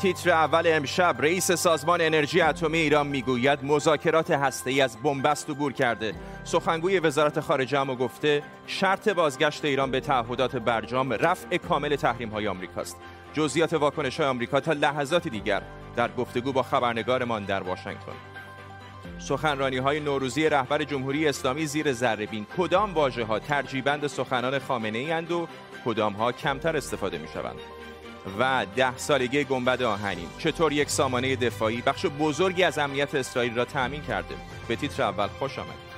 تیتر اول امشب رئیس سازمان انرژی اتمی ایران می‌گوید مذاکرات هسته‌ای از بنبست عبور کرده. سخنگوی وزارت خارجه اما گفته شرط بازگشت ایران به تعهدات برجام رفع کامل تحریم های آمریکاست. جزئیات واکنش های آمریکا تا لحظات دیگر در گفتگو با خبرنگارمان در واشنگتن. سخنرانی های نوروزی رهبر جمهوری اسلامی زیر ذره کدام واژه ها ترجیبند سخنان خامنه ای و کدام ها کمتر استفاده می شوند و ده سالگی گنبد آهنین. چطور یک سامانه دفاعی بخش بزرگی از امنیت اسرائیل را تأمین کرده؟ به تیتر اول خوش آمد.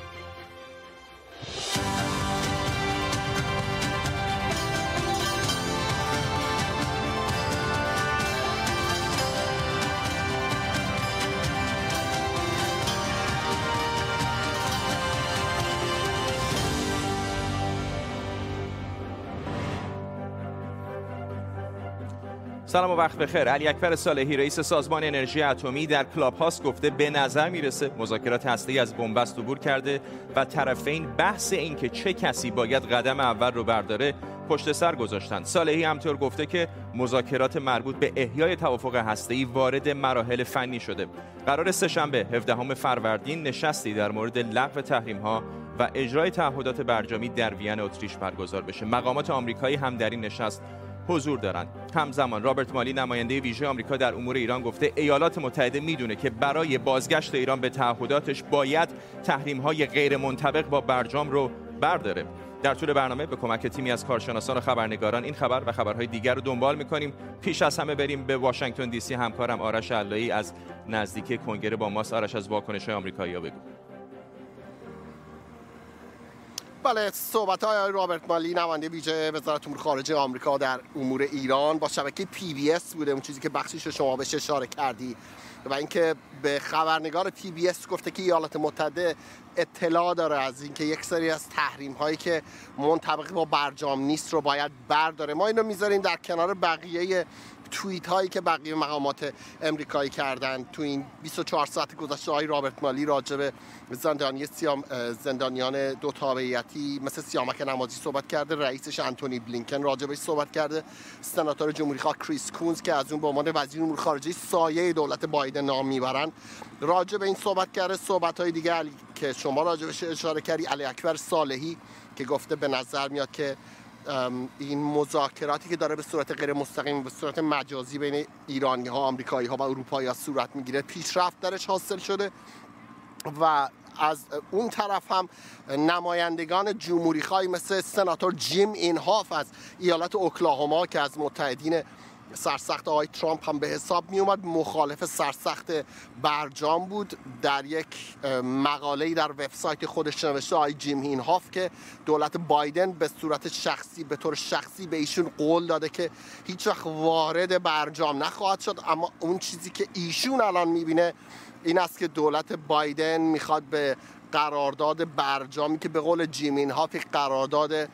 سلام و وقت بخیر. علی اکبر صالحی رئیس سازمان انرژی اتمی در کلاب هاست گفته به نظر می‌رسه مذاکرات هسته‌ای از بنبست عبور کرده و طرفین بحث این که چه کسی باید قدم اول رو برداره پشت سر گذاشتن. صالحی همطور گفته که مذاکرات مربوط به احیای توافق هسته‌ای وارد مراحل فنی شده. قرار سهشنبه 17 فروردین نشستی در مورد لغو تحریم‌ها و اجرای تعهدات برجامی در وین اتریش برگزار بشه. مقامات آمریکایی هم در این نشست حضور دارند. همزمان رابرت مالی نماینده ویژه آمریکا در امور ایران گفته ایالات متحده می‌دونه که برای بازگشت ایران به تعهداتش باید تحریم های غیر منطبق با برجام رو برداره. در طول برنامه به کمک تیمی از کارشناسان و خبرنگاران این خبر و خبرهای دیگر رو دنبال می‌کنیم. پیش از همه بریم به واشنگتن دی سی همکارم آرش علایی از نزدیک کنگره با ماست. آرش از واکنش آمریکایی بگو. بله صحبت های رابرت مالی نماینده ویژه وزارت امور خارجه آمریکا در امور ایران. با شبکه پی بی اس بوده اون چیزی که بخشیش رو شما بهش اشاره کردی. و اینکه به خبرنگار پی بی اس گفته که ایالات متحده اطلاع داره از اینکه یک سری از تحریم هایی که منطبق با برجام نیست رو باید برداره. ما اینو می‌ذاریم در کنار بقیه توییت هایی که بقیه مقامات امریکایی کردن. تو این 24 ساعت گذشته های رابرت مالی راجع به زندانی سیام زندانیان دو تابعیتی مثل سیامک نمازی صحبت کرده رئیسش انتونی بلینکن راجع صحبت کرده سناتور جمهوری خواه کریس کونز که از اون به عنوان وزیر امور خارجه سایه دولت بایدن نام می‌برن. راجع به این صحبت کرده. صحبت های دیگه که شما راجع اشاره کردی علی اکبر صالحی که گفته به نظر میاد که این مذاکراتی که داره به صورت غیر مستقیم به صورت مجازی بین ایرانی ها آمریکایی ها و اروپایی ها صورت می‌گیره. پیشرفت درش حاصل شده و از اون طرف هم نمایندگان جمهوری مثل سناتور جیم اینهاف از ایالت اوکلاهوما که از متحدین سرسخت آقای ترامپ هم به حساب می اومد. مخالف سرسخت برجام بود. در یک مقاله در وبسایت خودش نوشته آقای جیم هین هاف که دولت بایدن به صورت شخصی به طور شخصی به ایشون قول داده که هیچ وقت وارد برجام نخواهد شد. اما اون چیزی که ایشون الان می‌بینه این است که دولت بایدن می‌خواد به قرارداد برجامی که به قول جیمین هاف قرارداد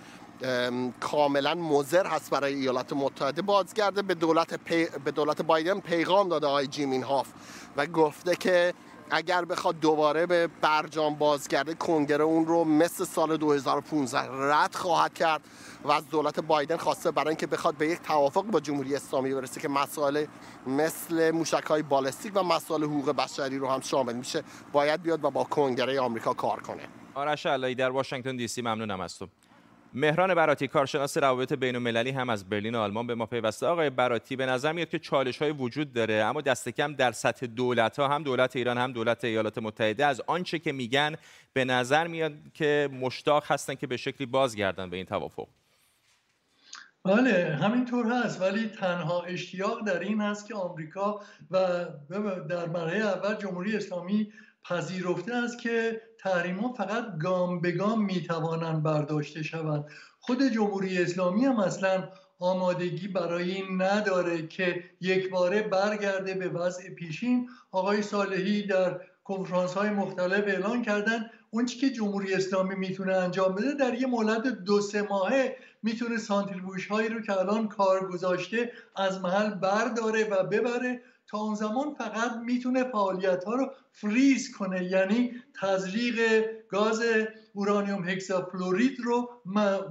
کاملا مضر هست برای ایالات متحده. بازگرده به دولت, به دولت بایدن پیغام داده آقای جیمین هاف و گفته که اگر بخواد دوباره به برجام بازگرده کنگره اون رو مثل سال 2015 رد خواهد کرد و از دولت بایدن خواسته برای اینکه بخواد به یک توافق با جمهوری اسلامی برسه که مسائل مثل موشک های بالستیک و مسائل حقوق بشری رو هم شامل میشه. باید بیاد و با کنگره آمریکا کار کنه. آرش علایی در واشنگتن دی سی ممنونم از تو. مهران براتی کارشناس روابط بین المللی هم از برلین آلمان به ما پیوسته. آقای براتی به نظر میاد که چالش های وجود داره اما دست کم در سطح دولت ها هم دولت ایران هم دولت ایالات متحده از آنچه که میگن به نظر میاد که مشتاق هستن که به شکلی بازگردن به این توافق. بله همینطور هست ولی تنها اشتیاق در این هست که آمریکا و در مرحله اول جمهوری اسلامی پذیرفته است که تحریما فقط گام به گام می‌توانند برداشته شوند. خود جمهوری اسلامی هم اصلا آمادگی برای این نداره که یک باره برگرده به وضع پیشین. آقای صالحی در کنفرانس های مختلف اعلان کردن اون که جمهوری اسلامی می‌تونه انجام بده در یه مولد دو سه ماهه می‌تونه سانتریبوش هایی رو که الان کار گذاشته از محل برداره و ببره. تا اون زمان فقط می‌تونه فعالیت ها رو فریز کنه. یعنی تزریق گاز اورانیوم هکسافلورید رو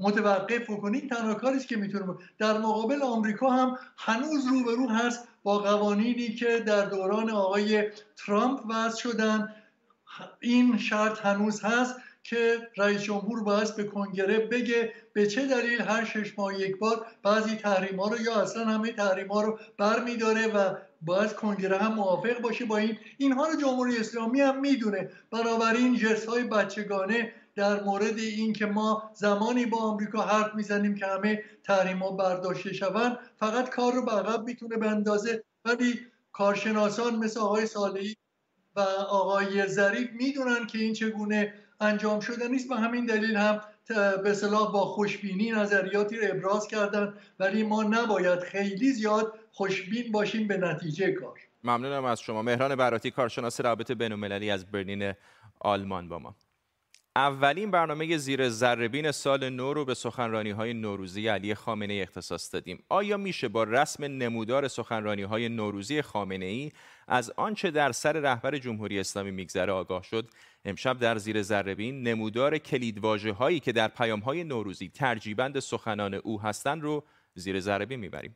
متوقف کنه تنها کاری که می‌تونه در مقابل آمریکا هم هنوز روبرو هست با قوانینی که در دوران آقای ترامپ وضع شدن. این شرط هنوز هست. که رئیس جمهور باید به کنگره بگه به چه دلیل هر شش ماه یک بار بعضی تحریم رو یا اصلا همه تحریم ها رو بر میداره و باید کنگره هم موافق باشه با این. اینها رو جمهوری اسلامی هم می‌دونه. بنابراین جرس های بچگانه در مورد اینکه ما زمانی با آمریکا حرف می‌زنیم که همه تحریم ها برداشته شوند فقط کار رو به عقب می‌تونه به ولی کارشناسان مثل آقای صالحی و آقای ظریف می‌دونن که این چگونه انجام شده نیست. به همین دلیل هم به صلاح با خوشبینی نظریاتی رو ابراز کردن. ولی ما نباید خیلی زیاد خوشبین باشیم به نتیجه کار. ممنونم از شما. مهران براتی کارشناس رابطه بین‌المللی از برلین آلمان با ما. اولین برنامه زیر ذربین سال نو رو به سخنرانی های نوروزی علی خامنه ای اختصاص دادیم. آیا میشه با رسم نمودار سخنرانی های نوروزی خامنه ای از آنچه در سر رهبر جمهوری اسلامی میگذره آگاه شد؟ امشب در زیر ذربین نمودار کلیدواژه هایی که در پیام های نوروزی ترجیبند سخنان او هستند رو زیر ذربین می‌بریم.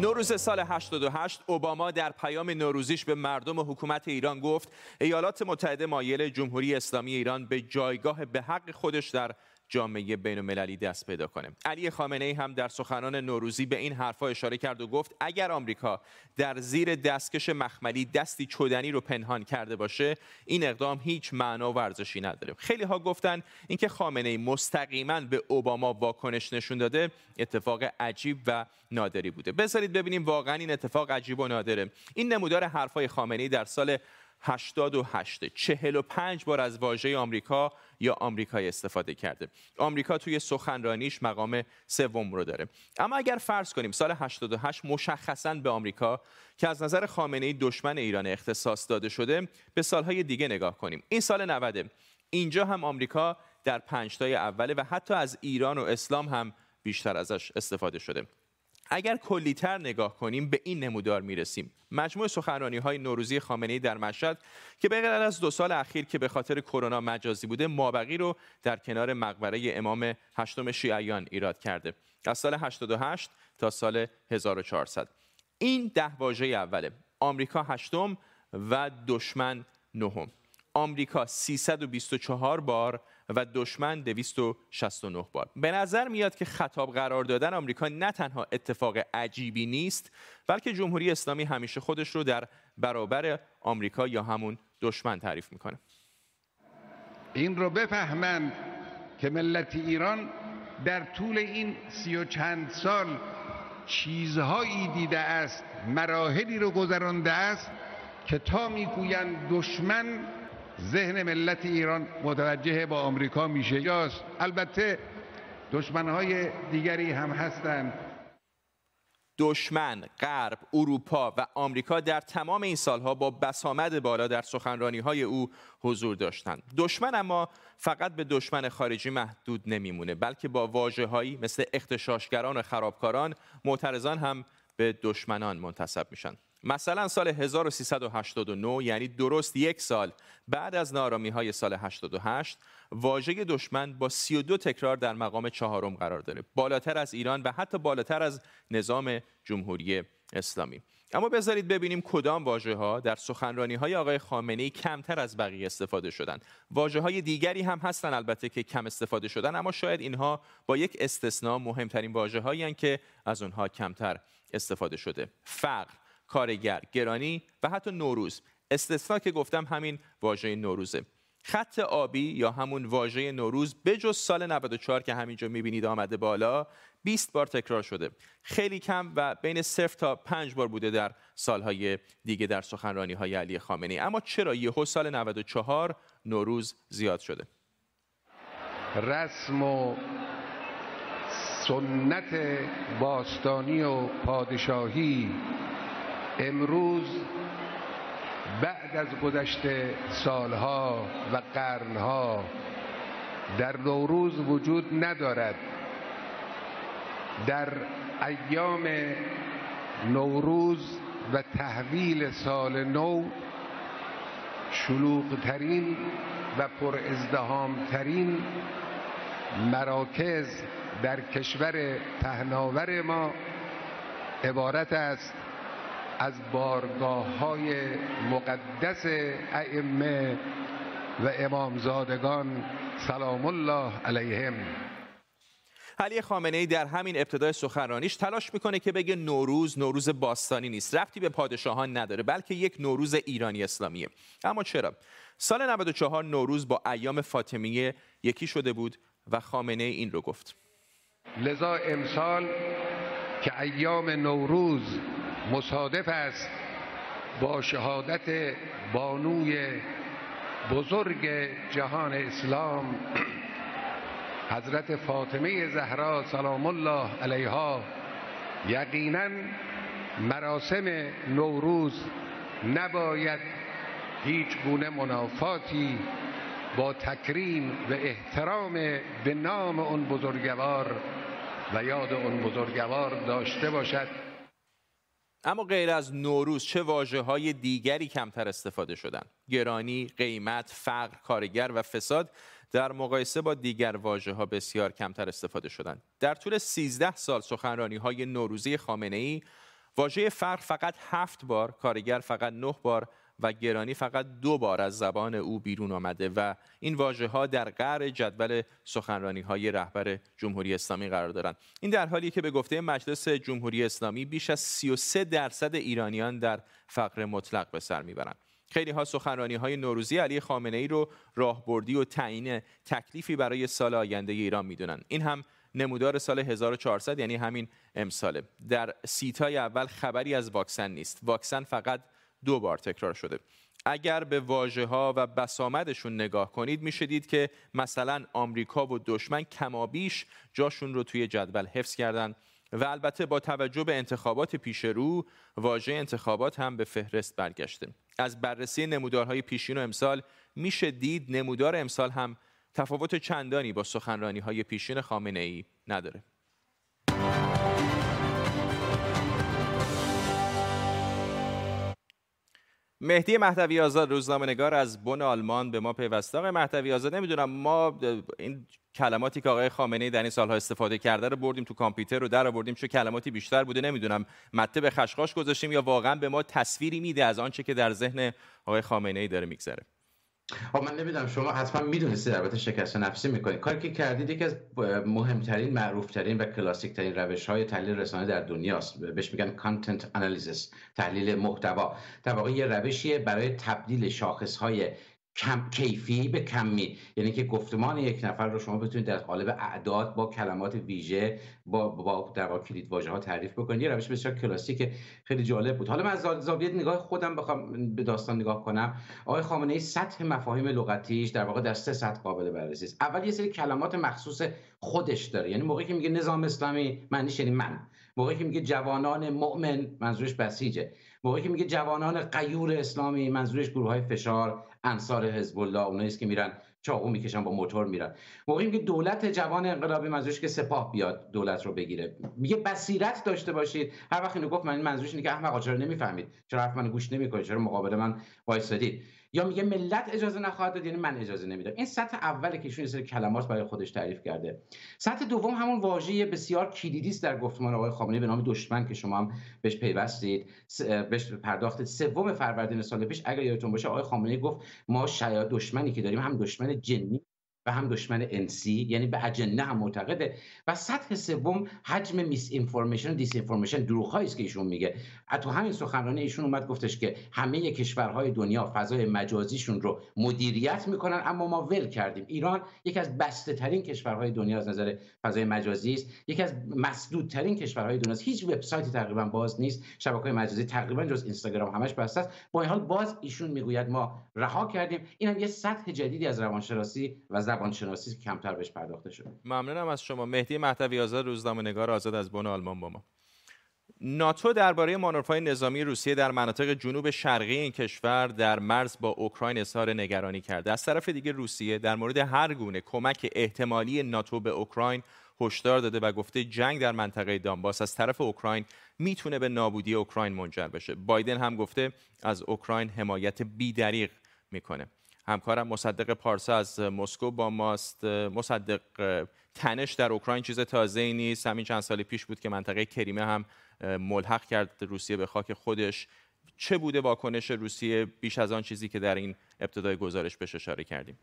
نوروز سال 88 اوباما در پیام نوروزیش به مردم و حکومت ایران گفت ایالات متحده مایل جمهوری اسلامی ایران به جایگاه به حق خودش در جامعه بین المللی دست پیدا کنه. علی خامنه ای هم در سخنان نوروزی به این حرفا اشاره کرد و گفت اگر آمریکا در زیر دستکش مخملی دستی چودنی رو پنهان کرده باشه این اقدام هیچ معنا و ارزشی نداره. خیلی ها گفتن اینکه خامنه ای مستقیما به اوباما واکنش نشون داده اتفاق عجیب و نادری بوده. بذارید ببینیم واقعا این اتفاق عجیب و نادره. این نمودار حرفای خامنه ای در سال 88 45 بار از واژه آمریکا یا آمریکایی استفاده کرده. آمریکا توی سخنرانیش مقام سوم رو داره. اما اگر فرض کنیم سال 88 مشخصا به آمریکا که از نظر خامنه ای دشمن ایران اختصاص داده شده به سالهای دیگه نگاه کنیم. این سال 90 اینجا هم آمریکا در پنجتای اوله و حتی از ایران و اسلام هم بیشتر ازش استفاده شده. اگر کلیتر نگاه کنیم به این نمودار می‌رسیم. مجموع سخنرانی های نوروزی خامنه در مشهد که به غیر از دو سال اخیر که به خاطر کرونا مجازی بوده مابقی رو در کنار مقبره امام هشتم شیعیان ایراد کرده. از سال 88 تا سال 1400 این ده واژه اوله آمریکا هشتم و دشمن نهم. آمریکا 324 بار و دشمن 269 بار. به نظر میاد که خطاب قرار دادن آمریکا نه تنها اتفاق عجیبی نیست بلکه جمهوری اسلامی همیشه خودش رو در برابر آمریکا یا همون دشمن تعریف می‌کنه. این رو بفهمند که ملت ایران در طول این سی و چند سال چیزهایی دیده است مراحلی رو گذرانده است که تا می‌گویند دشمن ذهن ملت ایران متوجه با آمریکا میشه یاست البته دشمنهای دیگری هم هستند دشمن، غرب، اروپا و آمریکا در تمام این سالها با بسامد بالا در سخنرانی های او حضور داشتند. دشمن اما فقط به دشمن خارجی محدود نمیمونه بلکه با واجه هایی مثل اختشاشگران و خرابکاران معترضان هم به دشمنان منتصب میشن. مثلا سال 1389 یعنی درست یک سال بعد از نارامی های سال 88 واژه دشمن با 32 تکرار در مقام چهارم قرار داره. بالاتر از ایران و حتی بالاتر از نظام جمهوری اسلامی. اما بذارید ببینیم کدام واژه ها در سخنرانی های آقای خامنه ای کمتر از بقیه استفاده شدن. واژه های دیگری هم هستن البته که کم استفاده شدن اما شاید اینها با یک استثنا مهمترین واژه هایی که از اونها کمتر استفاده شده. فقر. کارگر گرانی و حتی نوروز. استثنا که گفتم همین واژه نوروزه خط آبی یا همون واژه نوروز بجز سال 94 که همینجا می‌بینید آمده بالا 20 بار تکرار شده. خیلی کم و بین صفر تا پنج بار بوده در سالهای دیگه در سخنرانی های علی خامنی اما چرا یهو سال 94 نوروز زیاد شده؟ رسم و سنت باستانی و پادشاهی امروز بعد از گذشته سالها و قرنها در نوروز وجود ندارد. در ایام نوروز و تحویل سال نو شلوغترین و پر ازدهامترین مراکز در کشور پهناور ما عبارت است از بارگاه های مقدس ائمه و امامزادگان سلام الله علیهم. علی خامنه ای در همین ابتدای سخنرانیش تلاش می‌کنه که بگه نوروز نوروز باستانی نیست رفتی به پادشاهان نداره بلکه یک نوروز ایرانی اسلامیه. اما چرا؟ سال 94 نوروز با ایام فاطمیه یکی شده بود و خامنه ای این رو گفت. لذا امسال که ایام نوروز مصادف است با شهادت بانوی بزرگ جهان اسلام حضرت فاطمه زهرا سلام الله علیها یقینا مراسم نوروز نباید هیچ گونه منافاتی با تکریم و احترام به نام اون بزرگوار و یاد اون بزرگوار داشته باشد. اما غیر از نوروز چه واجه های دیگری کمتر استفاده شدن گرانی، قیمت، فقر، کارگر و فساد در مقایسه با دیگر واجه ها بسیار کمتر استفاده شدند. در طول 13 سال سخنرانی های نوروزی خامنه ای واژه فقر فقط هفت بار، کارگر فقط نه بار و گرانی فقط دو بار از زبان او بیرون آمده و این واژه ها در قعر جدول سخنرانی های رهبر جمهوری اسلامی قرار دارند. این در حالی که به گفته مجلس جمهوری اسلامی بیش از 33 درصد ایرانیان در فقر مطلق به سر می‌برند. خیلی ها سخنرانی های نوروزی علی خامنه ای رو راهبردی و تعیین تکلیفی برای سال آینده ایران می‌دونن این هم نمودار سال 1400 یعنی همین امساله. در سیتای اول خبری از واکسن نیست. واکسن فقط دو بار تکرار شده. اگر به واژه ها و بسامدشون نگاه کنید میشه که مثلا آمریکا و دشمن کمابیش جاشون رو توی جدول حفظ کردن و البته با توجه به انتخابات پیش رو واژه انتخابات هم به فهرست برگشته. از بررسی نمودارهای پیشین و امسال میشه دید نمودار امسال هم تفاوت چندانی با سخنرانی های پیشین خامنه ای نداره. مهدی مهدوی آزاد روزنامه نگار از بن آلمان به ما پیوسته. آقای مهدوی آزاد نمی‌دونم ما این کلماتی که آقای خامنه ای در این سالها استفاده کرده رو بردیم تو کامپیوتر رو در آوردیم چه کلماتی بیشتر بوده نمی‌دونم. مته به خشخاش گذاشتیم یا واقعا به ما تصویری میده از آنچه که در ذهن آقای خامنه ای داره میگذره. خب من نمی‌دونم شما حتما می‌دونستید البته شکست نفسی می‌کنید کاری که کردید یکی از مهمترین معروفترین و کلاسیک ترین روش های تحلیل رسانه در دنیاست. بهش میگن کانتنت انالیزیس تحلیل محتوا. در واقع یه روشیه برای تبدیل شاخص های کم کیفی به کمی یعنی که گفتمان یک نفر رو شما بتونید در قالب اعداد با کلمات ویژه با با در واقع کلید واژه ها تعریف بکنید. یه روش بسیار کلاسیک خیلی جالب بود. حالا من از زاویه نگاه خودم بخوام به داستان نگاه کنم. آقای خامنه ای سطح مفاهیم لغتیش در واقع در سه سطح قابل بررسی است. اول یه سری کلمات مخصوص خودش داره. یعنی موقعی که میگه نظام اسلامی معنیش یعنی من. موقعی که میگه جوانان مؤمن منظورش بسیجه. موقعی که میگه جوانان قیور اسلامی منظورش گروه های فشار انصار حزب الله اونایی که میرن چاقو می‌کشن با موتور میرن. موقعی که دولت جوان انقلابی منظورش که سپاه بیاد دولت رو بگیره. میگه بصیرت داشته باشید. هر وقت اینو گفت من منظورش اینه که احمقا چرا نمی‌فهمید؟ چرا حرف منو گوش نمی‌کنید؟ چرا مقابل من وایسادید؟ یا میگه ملت اجازه نخواهد داد یعنی من اجازه نمیدم. این سطح اولی که ایشون سری کلمات برای خودش تعریف کرده. سطح دوم همون واژه بسیار کلیدی است در گفتمان آقای خامنه‌ای به نام دشمن که شما هم بهش پیوستید. بهش پرداخت سوم فروردین سال پیش اگر یادتون باشه آقای خامنه‌ای گفت ما شاید دشمنی که داریم هم دشمن جنی و هم دشمن انسی یعنی به اجنه هم معتقده. و سطح سوم حجم misinformation و disinformation است که ایشون میگه. تو همین سخنرانی ایشون اومد گفتش که همه کشورهای دنیا فضای مجازیشون رو مدیریت می‌کنن اما ما ول کردیم. ایران یکی از بسته ترین کشورهای دنیا از نظر فضای مجازی است. یکی از مسدود ترین کشورهای دنیا است. هیچ وبسایتی تقریبا باز نیست. شبکه‌های مجازی تقریبا جز اینستاگرام همش بسته است. با این حال باز ایشون می‌گوید ما رها کردیم. این یه سطح جدیدی از روانشناسی و زبانشناسی کمتر بهش پرداخته شده. ممنونم از شما. مهدی مهدوی آزاد روزنامه‌نگار آزاد از بن آلمان با ما. ناتو درباره مانورهای نظامی روسیه در مناطق جنوب شرقی این کشور در مرز با اوکراین اظهار نگرانی کرده. از طرف دیگه روسیه در مورد هر گونه کمک احتمالی ناتو به اوکراین هشدار داده و گفته جنگ در منطقه دانباس از طرف اوکراین می‌تونه به نابودی اوکراین منجر بشه. بایدن هم گفته از اوکراین حمایت بیدریق می‌کنه. همکارم مصدق پارسا از مسکو با ماست. مصدق تنش در اوکراین چیز تازه ای نیست. همین چند سال پیش بود که منطقه کریمه هم ملحق کرد روسیه به خاک خودش. چه بوده واکنش روسیه بیش از آن چیزی که در این ابتدای گزارش بهش اشاره کردیم؟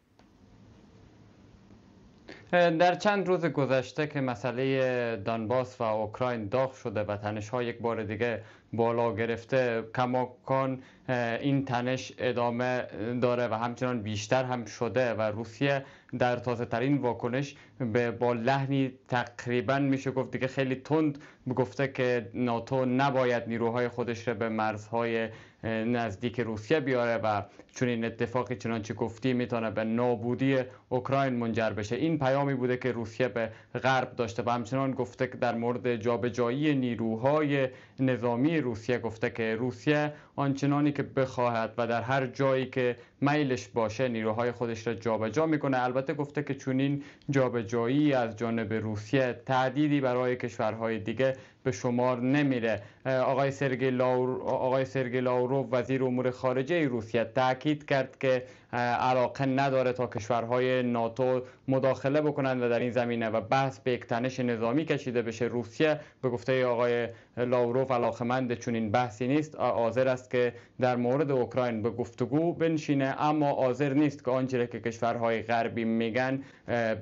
در چند روز گذشته که مسئله دانباس و اوکراین داغ شده و تنش ها یک بار دیگه بالا گرفته کماکان این تنش ادامه داره و همچنان بیشتر هم شده و روسیه در تازه ترین واکنش به با لحنی تقریبا میشه گفت دیگه خیلی تند گفته که ناتو نباید نیروهای خودش رو به مرزهای نزدیک روسیه بیاره و چون این اتفاقی چنانچه گفتی می‌تونه به نابودی اوکراین منجر بشه. این پیامی بوده که روسیه به غرب داشته و همچنان گفته که در مورد جابجایی نیروهای نظامی روسیه گفته که روسیه آنچنانی که بخواهد و در هر جایی که میلش باشه نیروهای خودش را جابجا می‌کنه. البته گفته که چونین جابجایی از جانب روسیه تعدیدی برای کشورهای دیگه به شمار نمیره. آقای سرگی لاور... آقای سرگی لاوروف وزیر امور خارجه روسیه تاکید کرد که علاقه نداره تا کشورهای ناتو مداخله بکنند و در این زمینه و بحث به یک تنش نظامی کشیده بشه. روسیه به گفته آقای لاوروف علاقمند چون این بحثی نیست. حاضر است که در مورد اوکراین به گفتگو بنشینه اما حاضر نیست که آنچه که کشورهای غربی میگن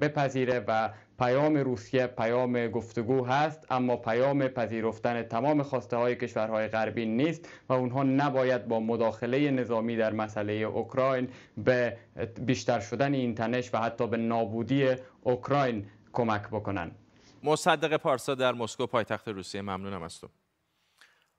بپذیره و پیام روسیه پیام گفتگو هست اما پیام پذیرفتن تمام خواسته های کشورهای غربی نیست و اونها نباید با مداخله نظامی در مسئله اوکراین به بیشتر شدن این تنش و حتی به نابودی اوکراین کمک بکنن. مصدق پارسا در مسکو پایتخت روسیه. ممنونم از تو.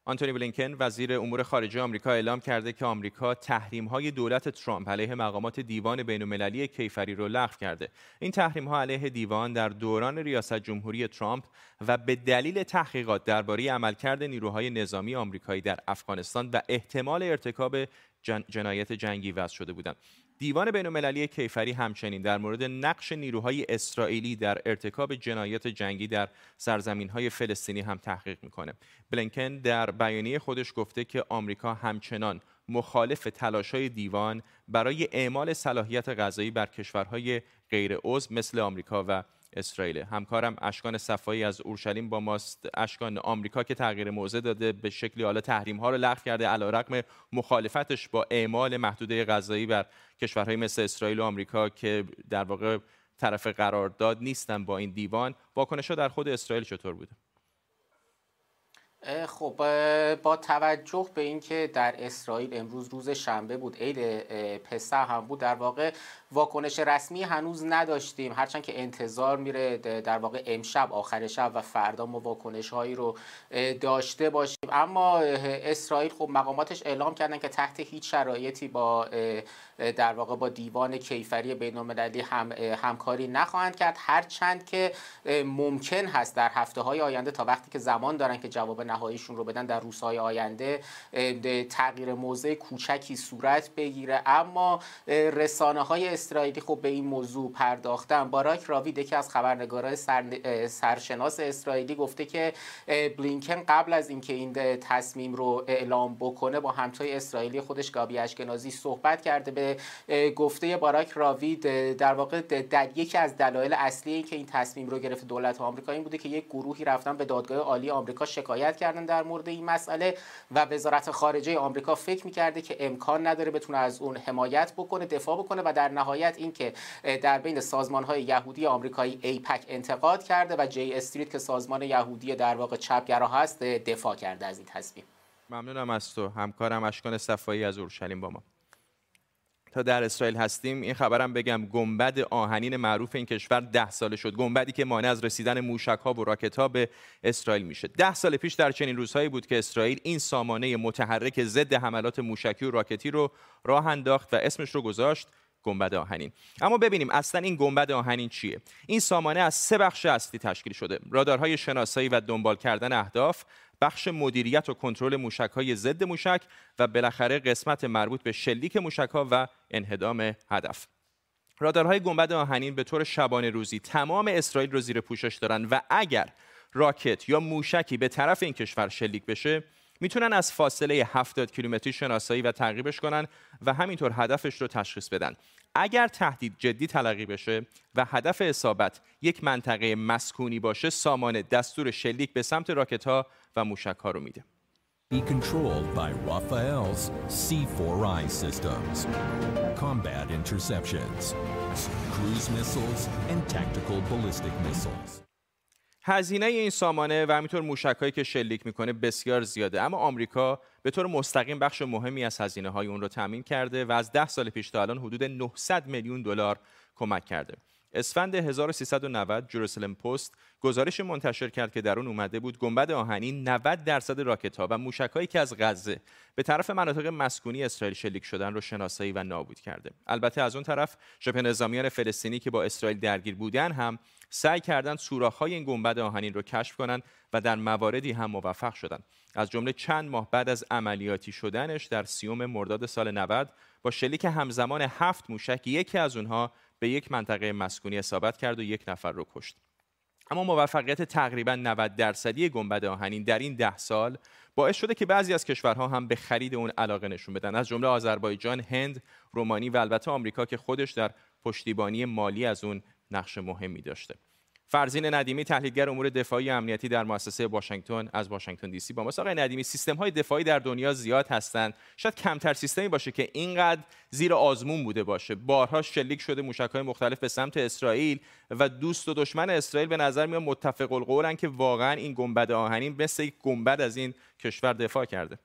آنتونی بلینکن وزیر امور خارجه آمریکا اعلام کرده که آمریکا تحریم های دولت ترامپ علیه مقامات دیوان بین المللی کیفری را لغو کرده. این تحریم ها علیه دیوان در دوران ریاست جمهوری ترامپ و به دلیل تحقیقات درباره عملکرد نیروهای نظامی آمریکایی در افغانستان و احتمال ارتکاب جنایت جنگی وضع شده بودند. دیوان بین المللی کیفری همچنین در مورد نقش نیروهای اسرائیلی در ارتکاب جنایت جنگی در سرزمین های فلسطینی هم تحقیق می‌کنه. بلینکن در بیانیه خودش گفته که آمریکا همچنان مخالف های دیوان برای اعمال صلاحیت غذایی بر کشورهای غیر عضو مثل آمریکا و اسرائیل. همکارم اشکان صفایی از اورشلیم با ماست. اشکان آمریکا که تغییر موضع داده به شکلی حالا تحریم ها رو لغو کرده علیرغم مخالفتش با اعمال محدوده غذایی بر کشورهای مثل اسرائیل و آمریکا که در واقع طرف قرارداد نیستن با این دیوان. واکنش در خود اسرائیل چطور بوده؟ خب با توجه به اینکه در اسرائیل امروز روز شنبه بود عید پسح هم بود در واقع واکنش رسمی هنوز نداشتیم. هرچند که انتظار میره در واقع امشب آخر شب و فردا ما واکنش هایی رو داشته باشیم. اما اسرائیل خب مقاماتش اعلام کردن که تحت هیچ شرایطی با در واقع با دیوان کیفری بین المللی هم همکاری نخواهند کرد. هرچند که ممکن هست در هفته های آینده تا وقتی که زمان دارن که جواب نهاییشون رو بدن در روزهای آینده تغییر موضع کوچکی صورت بگیره. اما رسانه های اسرائیلی خب به این موضوع پرداختن. باراک راوید یکی از خبرنگارای سر... سرشناس اسرائیلی گفته که بلینکن قبل از اینکه این تصمیم رو اعلام بکنه با همتای اسرائیلی خودش گابی اشکنازی صحبت کرده. به گفته باراک راوید در واقع در یکی از دلایل اصلی که این تصمیم رو گرفت دولت آمریکا این بوده که یک گروهی رفتن به دادگاه عالی آمریکا شکایت کردن در مورد این مسئله و وزارت خارجه آمریکا فکر می‌کرده که امکان نداره بتونه از اون حمایت بکنه دفاع بکنه و در نهایت اینکه در بین سازمان های یهودی آمریکایی ایپک انتقاد کرده و جی استریت که سازمان یهودی در واقع چپگرا هست دفاع کرده از این تصمیم. ممنونم از تو. همکارم اشکان صفایی از اورشلیم با ما. تا در اسرائیل هستیم این خبرم بگم گنبد آهنین معروف این کشور ده ساله شد. گنبدی که مانع از رسیدن موشک ها و راکت ها به اسرائیل میشه ده سال پیش در چنین روزهایی بود که اسرائیل این سامانه متحرک ضد حملات موشکی و راکتی رو راه انداخت و اسمش رو گذاشت. گنبد آهنین. اما ببینیم اصلا این گنبد آهنین چیه؟ این سامانه از سه بخش اصلی تشکیل شده. رادارهای شناسایی و دنبال کردن اهداف بخش مدیریت و کنترل موشک های ضد موشک و بالاخره قسمت مربوط به شلیک موشک ها و انهدام هدف. رادارهای گنبد آهنین به طور شبانه روزی تمام اسرائیل رو زیر پوشش دارن و اگر راکت یا موشکی به طرف این کشور شلیک بشه می‌تونن از فاصله 70 کیلومتری شناسایی و تعقیبش کنن و همینطور هدفش رو تشخیص بدن. اگر تهدید جدی تلقی بشه و هدف اصابت یک منطقه مسکونی باشه سامان دستور شلیک به سمت راکت ها و موشک ها رو میده. Be controlled by Rafael's C4I systems, combat interceptions, cruise missiles, and tactical ballistic missiles. هزینه این سامانه و همینطور موشکهایی که شلیک می‌کنه بسیار زیاده. اما آمریکا به طور مستقیم بخش مهمی از هزینه های اون رو تامین کرده و از ده سال پیش تا الان حدود 900 میلیون دلار کمک کرده. اسفند 1390 جروسلم پست گزارش منتشر کرد که در اون اومده بود گنبد آهنین 90 درصد راکت ها و موشکهایی که از غزه به طرف مناطق مسکونی اسرائیل شلیک شدن رو شناسایی و نابود کرده. البته از اون طرف شبه نظامیان فلسطینی که با اسرائیل درگیر بودن هم سعی کردند سوراخ‌های این گنبد آهنین رو کشف کنند و در مواردی هم موفق شدند. از جمله چند ماه بعد از عملیاتی شدنش در سیوم مرداد سال 90 با شلیک همزمان هفت موشک یکی از اونها به یک منطقه مسکونی اصابت کرد و یک نفر رو کشت. اما موفقیت تقریبا 90 درصدی گنبد آهنین در این ده سال باعث شده که بعضی از کشورها هم به خرید اون علاقه نشون بدن. از جمله آذربایجان، هند، رومانی و البته آمریکا که خودش در پشتیبانی مالی از اون نقش مهمی داشته. فرزین ندیمی تحلیلگر امور دفاعی امنیتی در مؤسسه واشنگتن از واشنگتن دی سی با ما. آقای ندیمی سیستم های دفاعی در دنیا زیاد هستند. شاید کمتر سیستمی باشه که اینقدر زیر آزمون بوده باشه. بارها شلیک شده موشک های مختلف به سمت اسرائیل و دوست و دشمن اسرائیل به نظر میاد متفق القولن که واقعا این گنبد آهنین مثل یک گنبد از این کشور دفاع کرده.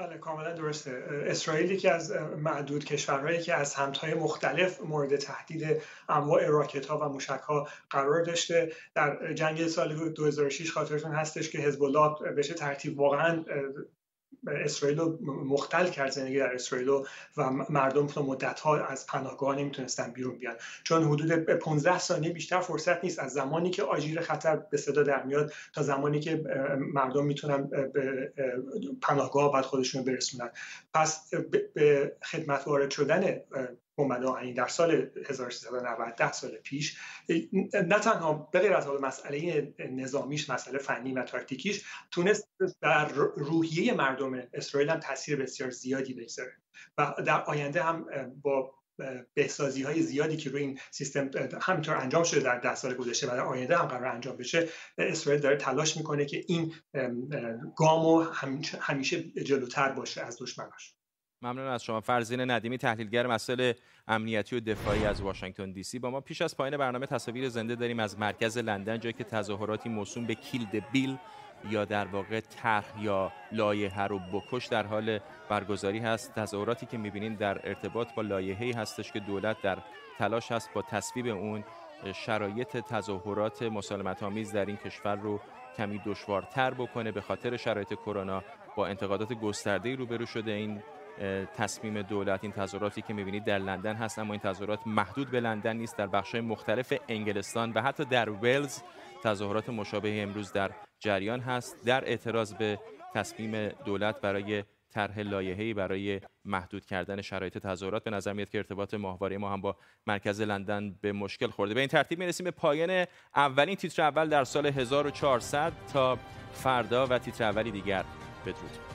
بله کاملا درسته. اسرائیل که از معدود کشورهایی که از سمت‌های مختلف مورد تهدید انواع راکت ها و موشک ها قرار داشته. در جنگ سال 2006 خاطرتون هستش که حزب الله بشه ترتیب واقعا اسرائیل رو مختل کرد زندگی در اسرائیل و مردم تا مدت ها از پناهگاه نمی‌تونستن بیرون بیان. چون حدود 15 ثانیه بیشتر فرصت نیست از زمانی که آژیر خطر به صدا در میاد تا زمانی که مردم می‌تونن به پناهگاه بعد خودشون برسونن. پس به خدمت وارد شدن اومده آهنی در سال 1390 ده سال پیش نه تنها به غیر از مسئله نظامیش مسئله فنی و تاکتیکیش تونست در روحیه مردم اسرائیل هم تاثیر بسیار زیادی بگذاره. و در آینده هم با بهسازی های زیادی که روی این سیستم همینطور انجام شده در ده سال گذشته و در آینده هم قرار انجام بشه اسرائیل داره تلاش می‌کنه که این گامو همیشه جلوتر باشه از دشمناش. ممنون از شما. فرزین ندیمی تحلیلگر مسائل امنیتی و دفاعی از واشنگتن دی سی. با ما پیش از پایان برنامه تصاویر زنده داریم از مرکز لندن جایی که تظاهراتی موسوم به کیلد بیل یا در واقع طرح یا لایحه رو بکش در حال برگزاری هست. تظاهراتی که می‌بینید در ارتباط با لایحه‌ای هستش که دولت در تلاش هست با تصویب اون شرایط تظاهرات مسالمت آمیز در این کشور رو کمی دشوارتر بکنه. به خاطر شرایط کرونا با انتقادات گسترده‌ای روبرو شده این تصمیم دولت این تظاهراتی که می‌بینید در لندن هست اما این تظاهرات محدود به لندن نیست در بخش‌های مختلف انگلستان و حتی در ولز تظاهرات مشابه امروز در جریان هست در اعتراض به تصمیم دولت برای طرح لایحه‌ای برای محدود کردن شرایط تظاهرات به نظر میاد که ارتباط ماهواره ما هم با مرکز لندن به مشکل خورده. به این ترتیب می‌رسیم به پایان اولین تیتر اول در سال 1400 تا فردا و تیتر اولی دیگر بدرود.